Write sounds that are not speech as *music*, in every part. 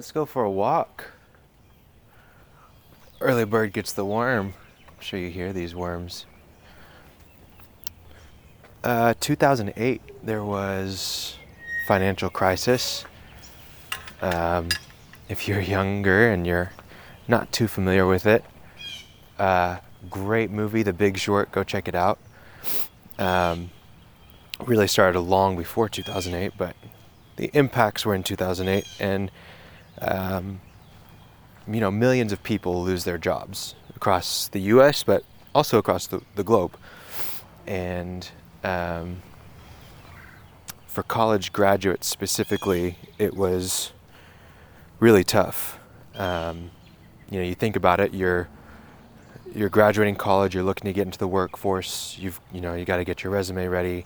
let's go for a walk. Early bird gets the worm. I'm sure you hear these worms. Uh, 2008, there was financial crisis. Um, if you're younger and you're not too familiar with it, uh, great movie, The Big Short. Go check it out. Um, really started long before 2008, but the impacts were in 2008, and um, you know millions of people lose their jobs across the U.S., but also across the, the globe. And um, for college graduates specifically, it was really tough. Um, you know, you think about it, you're you're graduating college, you're looking to get into the workforce, you've you know, you got to get your resume ready.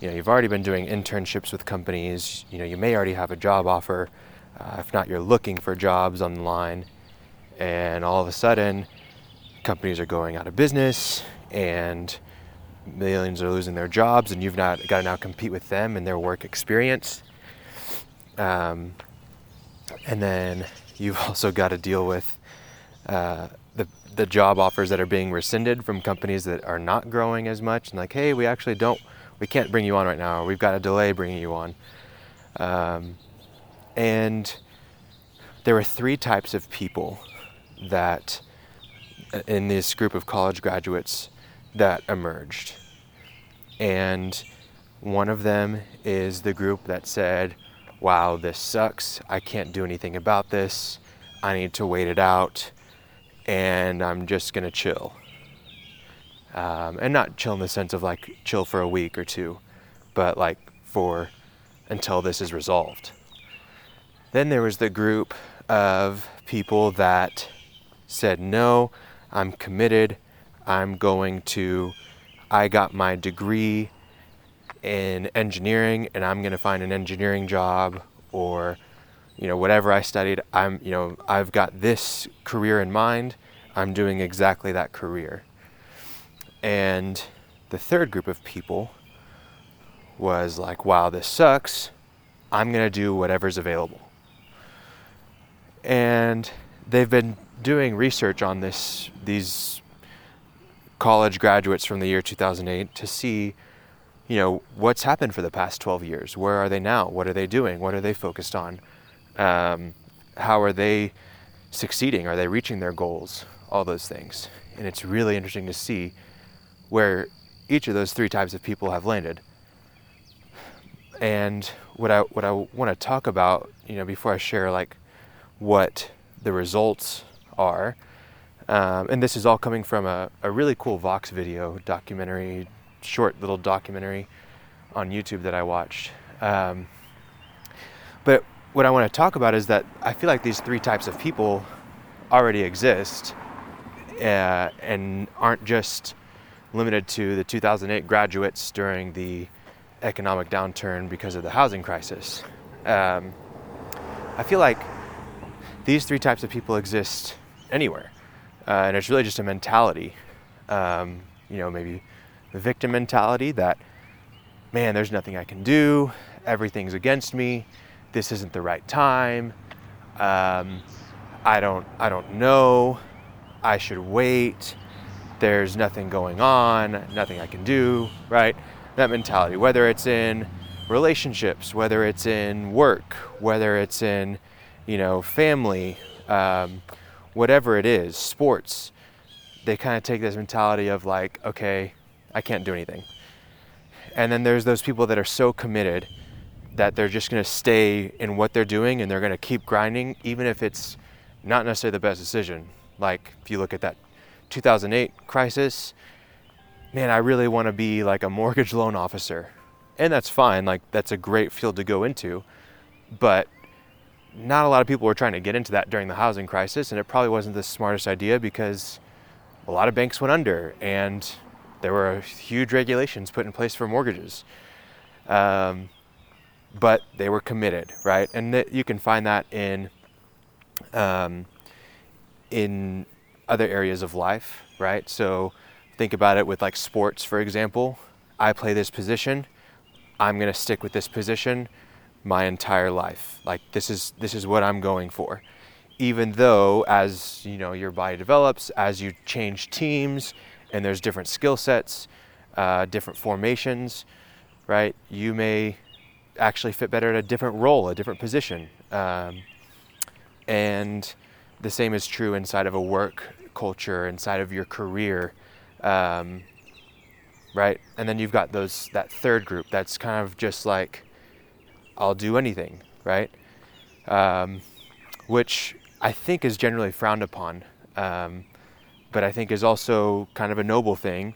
You know, you've already been doing internships with companies, you know, you may already have a job offer. Uh, if not, you're looking for jobs online. And all of a sudden, companies are going out of business and millions are losing their jobs and you've not got to now compete with them and their work experience. Um, and then you've *laughs* also got to deal with uh, the the job offers that are being rescinded from companies that are not growing as much and like hey we actually don't we can't bring you on right now we've got a delay bringing you on um, and there were three types of people that uh, in this group of college graduates that emerged and one of them is the group that said wow this sucks i can't do anything about this i need to wait it out and I'm just gonna chill. Um, and not chill in the sense of like chill for a week or two, but like for until this is resolved. Then there was the group of people that said, No, I'm committed. I'm going to, I got my degree in engineering and I'm going to find an engineering job or you know whatever I studied. I'm you know I've got this career in mind. I'm doing exactly that career. And the third group of people was like wow this sucks. I'm going to do whatever's available and they've been doing research on this these college graduates from the year 2008 to see you know what's happened for the past 12 years where are they now what are they doing what are they focused on um, how are they succeeding? Are they reaching their goals? All those things. And it's really interesting to see where each of those three types of people have landed. And what I what I want to talk about, you know, before I share like what the results are, um, and this is all coming from a, a really cool Vox video documentary, short little documentary on YouTube that I watched. Um, but what I want to talk about is that I feel like these three types of people already exist uh, and aren't just limited to the 2008 graduates during the economic downturn because of the housing crisis. Um, I feel like these three types of people exist anywhere, uh, and it's really just a mentality. Um, you know, maybe the victim mentality that, man, there's nothing I can do, everything's against me this isn't the right time. Um, I don't I don't know. I should wait. There's nothing going on, nothing I can do, right? That mentality, whether it's in relationships, whether it's in work, whether it's in, you know, family, um, whatever it is, sports, they kind of take this mentality of like, okay, I can't do anything. And then there's those people that are so committed that they're just going to stay in what they're doing and they're going to keep grinding, even if it's not necessarily the best decision. Like if you look at that 2008 crisis, man, I really want to be like a mortgage loan officer. And that's fine, like that's a great field to go into. But not a lot of people were trying to get into that during the housing crisis, and it probably wasn't the smartest idea because a lot of banks went under and there were huge regulations put in place for mortgages. Um, but they were committed, right? And that you can find that in um, in other areas of life, right? So think about it with like sports, for example. I play this position. I'm going to stick with this position, my entire life. Like this is this is what I'm going for. Even though as you know your body develops, as you change teams, and there's different skill sets, uh, different formations, right? You may actually fit better at a different role, a different position, um, and the same is true inside of a work culture, inside of your career. Um, right? And then you've got those that third group that's kind of just like, I'll do anything, right? Um, which I think is generally frowned upon, um, but I think is also kind of a noble thing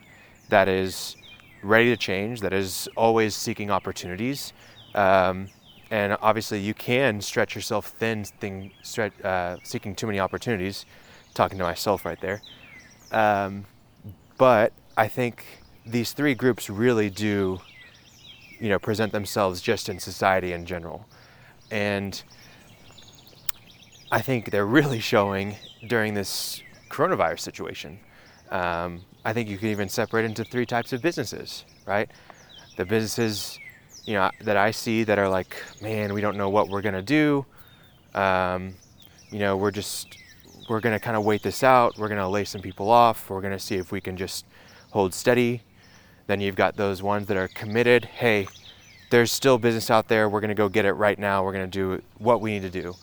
that is ready to change, that is always seeking opportunities. Um, and obviously, you can stretch yourself thin, thing, stretch, uh, seeking too many opportunities. Talking to myself right there. Um, but I think these three groups really do, you know, present themselves just in society in general. And I think they're really showing during this coronavirus situation. Um, I think you can even separate into three types of businesses, right? The businesses, you know, that I see that are like, man, we don't know what we're gonna do. Um, you know, we're just we're gonna kind of wait this out. We're gonna lay some people off. We're gonna see if we can just hold steady. Then you've got those ones that are committed. Hey, there's still business out there. We're going to go get it right now. We're going to do what we need to do,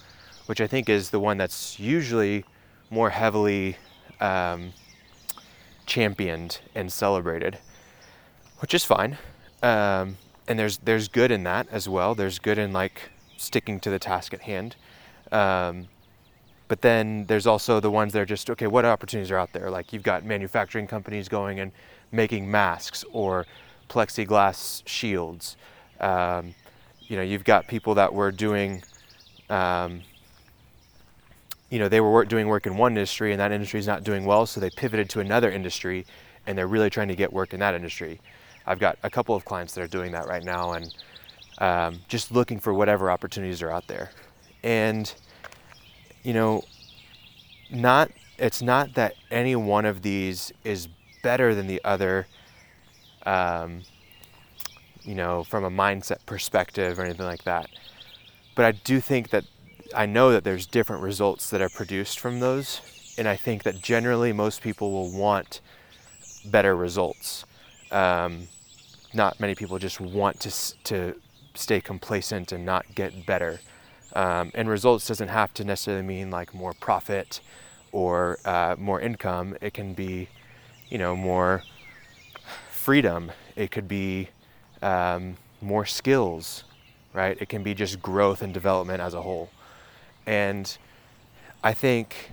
which I think is the one that's usually more heavily um, championed and celebrated, which is fine. Um, and there's there's good in that as well. There's good in like sticking to the task at hand. Um, but then there's also the ones that are just okay. What opportunities are out there? Like you've got manufacturing companies going and making masks or plexiglass shields. Um, you know, you've got people that were doing, um, you know, they were work, doing work in one industry and that industry is not doing well, so they pivoted to another industry and they're really trying to get work in that industry. I've got a couple of clients that are doing that right now and um, just looking for whatever opportunities are out there. And, you know, not it's not that any one of these is better than the other, um, you know, from a mindset perspective or anything like that. But I do think that I know that there's different results that are produced from those. And I think that generally most people will want better results. Um, not many people just want to, to stay complacent and not get better. Um, and results doesn't have to necessarily mean like more profit or uh, more income. It can be you know, more freedom. It could be um, more skills, right? It can be just growth and development as a whole. And I think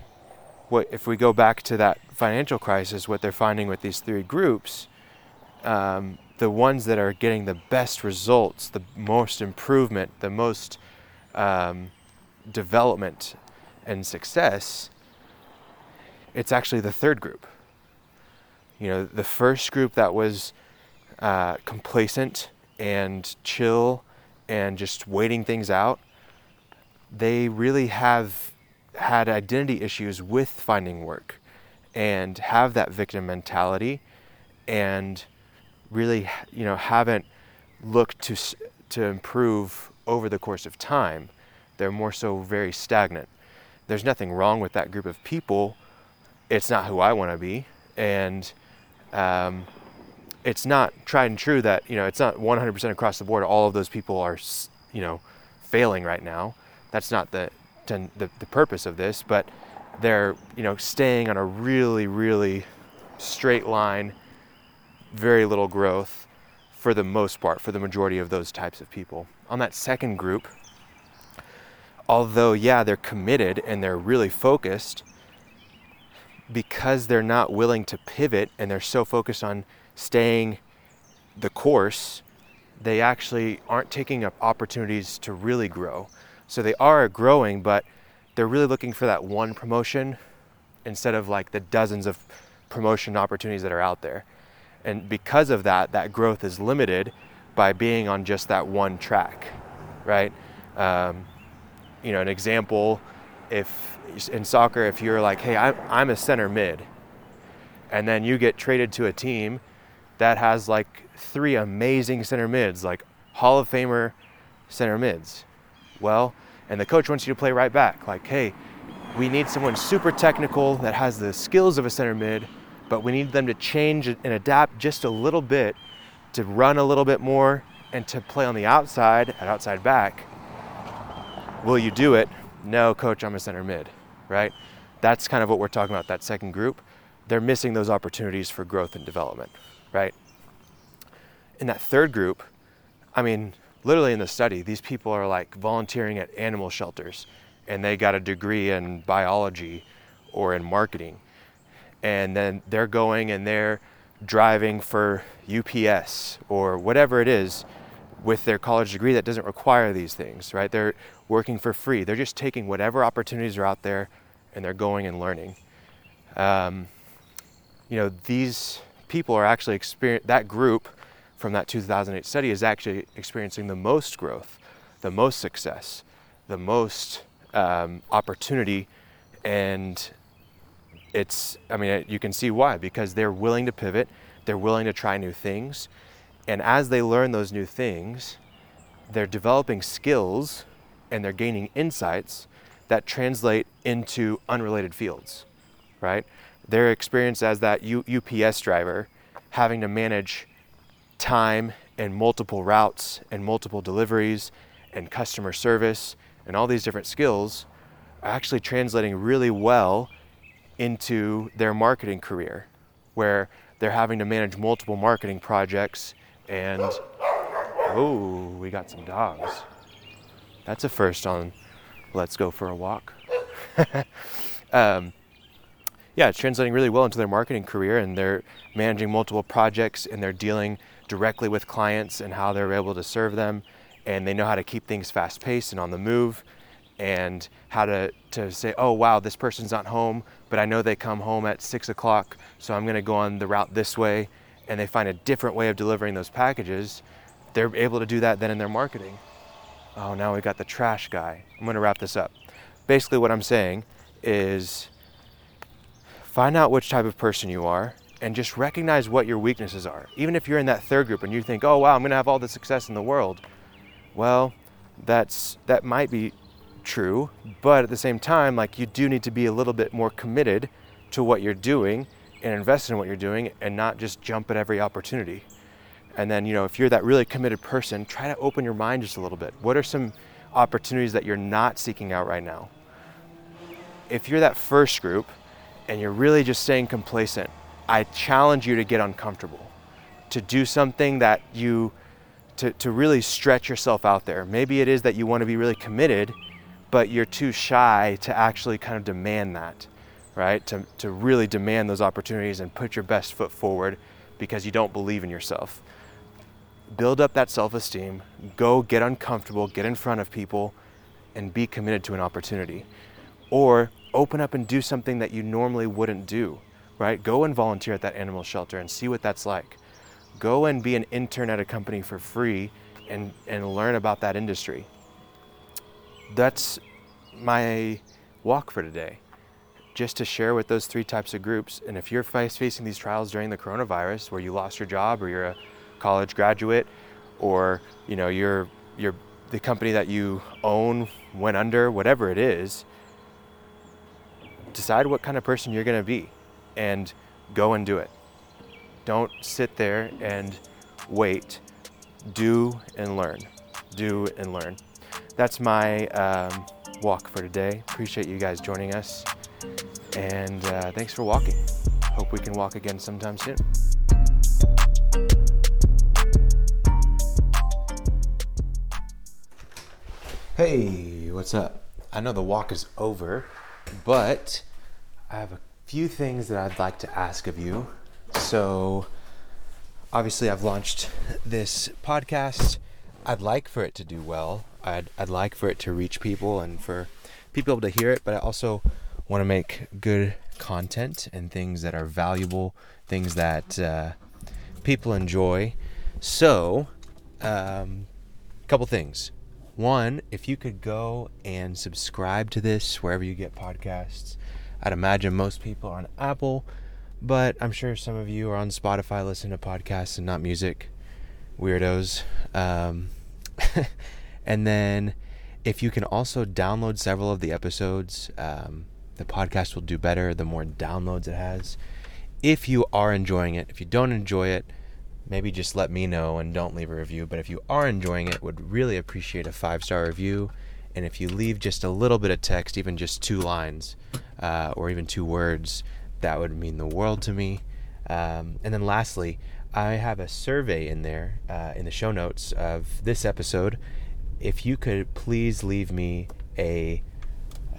what if we go back to that financial crisis, what they're finding with these three groups, um, the ones that are getting the best results, the most improvement, the most um, development and success, it's actually the third group you know, the first group that was uh, complacent and chill and just waiting things out, they really have had identity issues with finding work and have that victim mentality and really, you know, haven't looked to, to improve over the course of time. They're more so very stagnant. There's nothing wrong with that group of people. It's not who I want to be. And um, it's not tried and true that you know it's not 100% across the board. All of those people are you know failing right now. That's not the the, the purpose of this, but they're you know staying on a really really straight line, very little growth for the most part for the majority of those types of people. On that second group, although yeah they're committed and they're really focused, because they're not willing to pivot and they're so focused on staying the course, they actually aren't taking up opportunities to really grow. So they are growing, but they're really looking for that one promotion instead of like the dozens of promotion opportunities that are out there. And because of that, that growth is limited by being on just that one track, right? Um, you know, an example if in soccer, if you're like, hey, I'm, I'm a center mid, and then you get traded to a team that has like three amazing center mids, like Hall of Famer center mids, Well, and the coach wants you to play right back. Like, hey, we need someone super technical that has the skills of a center mid, but we need them to change and adapt just a little bit to run a little bit more and to play on the outside at outside back. Will you do it? No, coach, I'm a center mid, right? That's kind of what we're talking about, that second group. They're missing those opportunities for growth and development, right? In that third group, I mean, literally in the study, these people are like volunteering at animal shelters and they got a degree in biology or in marketing. And then they're going and they're driving for UPS or whatever it is with their college degree that doesn't require these things, right? They're working for free. They're just taking whatever opportunities are out there and they're going and learning. Um, you know, these people are actually experiencing that group from that 2008 study is actually experiencing the most growth, the most success, the most um, opportunity, and it's I mean you can see why because they're willing to pivot, they're willing to try new things, and as they learn those new things, they're developing skills and they're gaining insights that translate into unrelated fields, right? Their experience as that U- UPS driver having to manage time and multiple routes and multiple deliveries and customer service and all these different skills are actually translating really well into their marketing career where they're having to manage multiple marketing projects and oh we got some dogs that's a first on let's go for a walk *laughs* um, yeah it's translating really well into their marketing career and they're managing multiple projects and they're dealing directly with clients and how they're able to serve them. And they know how to keep things fast paced and on the move and how to, to say, oh, wow, this person's not home, but I know they come home at six o'clock, so I'm going to go on the route this way. And they find a different way of delivering those packages. They're able to do that then in their marketing. Oh, now we got the trash guy. I'm going to wrap this up. Basically, what I'm saying is find out which type of person you are and just recognize what your weaknesses are. Even if you're in that third group and you think, "Oh wow, I'm going to have all the success in the world." Well, that's that might be true, but at the same time, like you do need to be a little bit more committed to what you're doing and invest in what you're doing and not just jump at every opportunity. And then, you know, if you're that really committed person, try to open your mind just a little bit. What are some opportunities that you're not seeking out right now? If you're that first group and you're really just staying complacent I challenge you to get uncomfortable, to do something that you, to, to really stretch yourself out there. Maybe it is that you want to be really committed, but you're too shy to actually kind of demand that, right? To, to really demand those opportunities and put your best foot forward because you don't believe in yourself. Build up that self esteem, go get uncomfortable, get in front of people, and be committed to an opportunity. Or open up and do something that you normally wouldn't do right? Go and volunteer at that animal shelter and see what that's like. Go and be an intern at a company for free and, and learn about that industry. That's my walk for today. Just to share with those three types of groups. And if you're facing these trials during the coronavirus where you lost your job or you're a college graduate or you know you're you're the company that you own went under, whatever it is, decide what kind of person you're going to be and go and do it. Don't sit there and wait. Do and learn. Do and learn. That's my um, walk for today. Appreciate you guys joining us. And uh, thanks for walking. Hope we can walk again sometime soon. Hey, what's up? I know the walk is over, but I have a few things that I'd like to ask of you. So, obviously, I've launched this podcast. I'd like for it to do well. I'd, I'd like for it to reach people and for people to hear it, but I also want to make good content and things that are valuable, things that uh, people enjoy. So, a um, couple things. One, if you could go and subscribe to this wherever you get podcasts, I'd imagine most people are on Apple, but I'm sure some of you are on Spotify listening to podcasts and not music. Weirdos. Um, *laughs* and then If you can also download several of the episodes, um, the podcast will do better the more downloads it has. If you are enjoying it, if you don't enjoy it, maybe just let me know and don't leave a review. But if you are enjoying it, would really appreciate a five star review. And if you leave just a little bit of text, even just two lines uh, or even two words, that would mean the world to me. Um, and then lastly, I have a survey in there uh, in the show notes of this episode. If you could please leave me a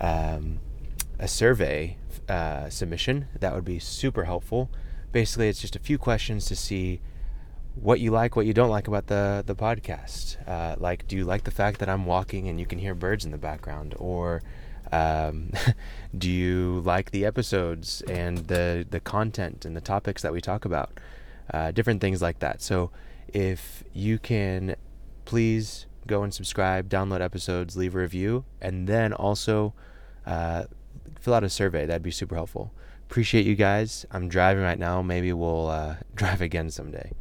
um, a survey uh, submission, that would be super helpful. Basically, it's just a few questions to see what you like, what you don't like about the the podcast. Uh, like, do you like the fact that I'm walking and you can hear birds in the background, or um, *laughs* do you like the episodes and the the content and the topics that we talk about? uh, different things like that. So if you can please go and subscribe, download episodes, leave a review, and then also uh, fill out a survey. That'd be super helpful. Appreciate you guys. I'm driving right now. Maybe we'll uh, *laughs* drive again someday.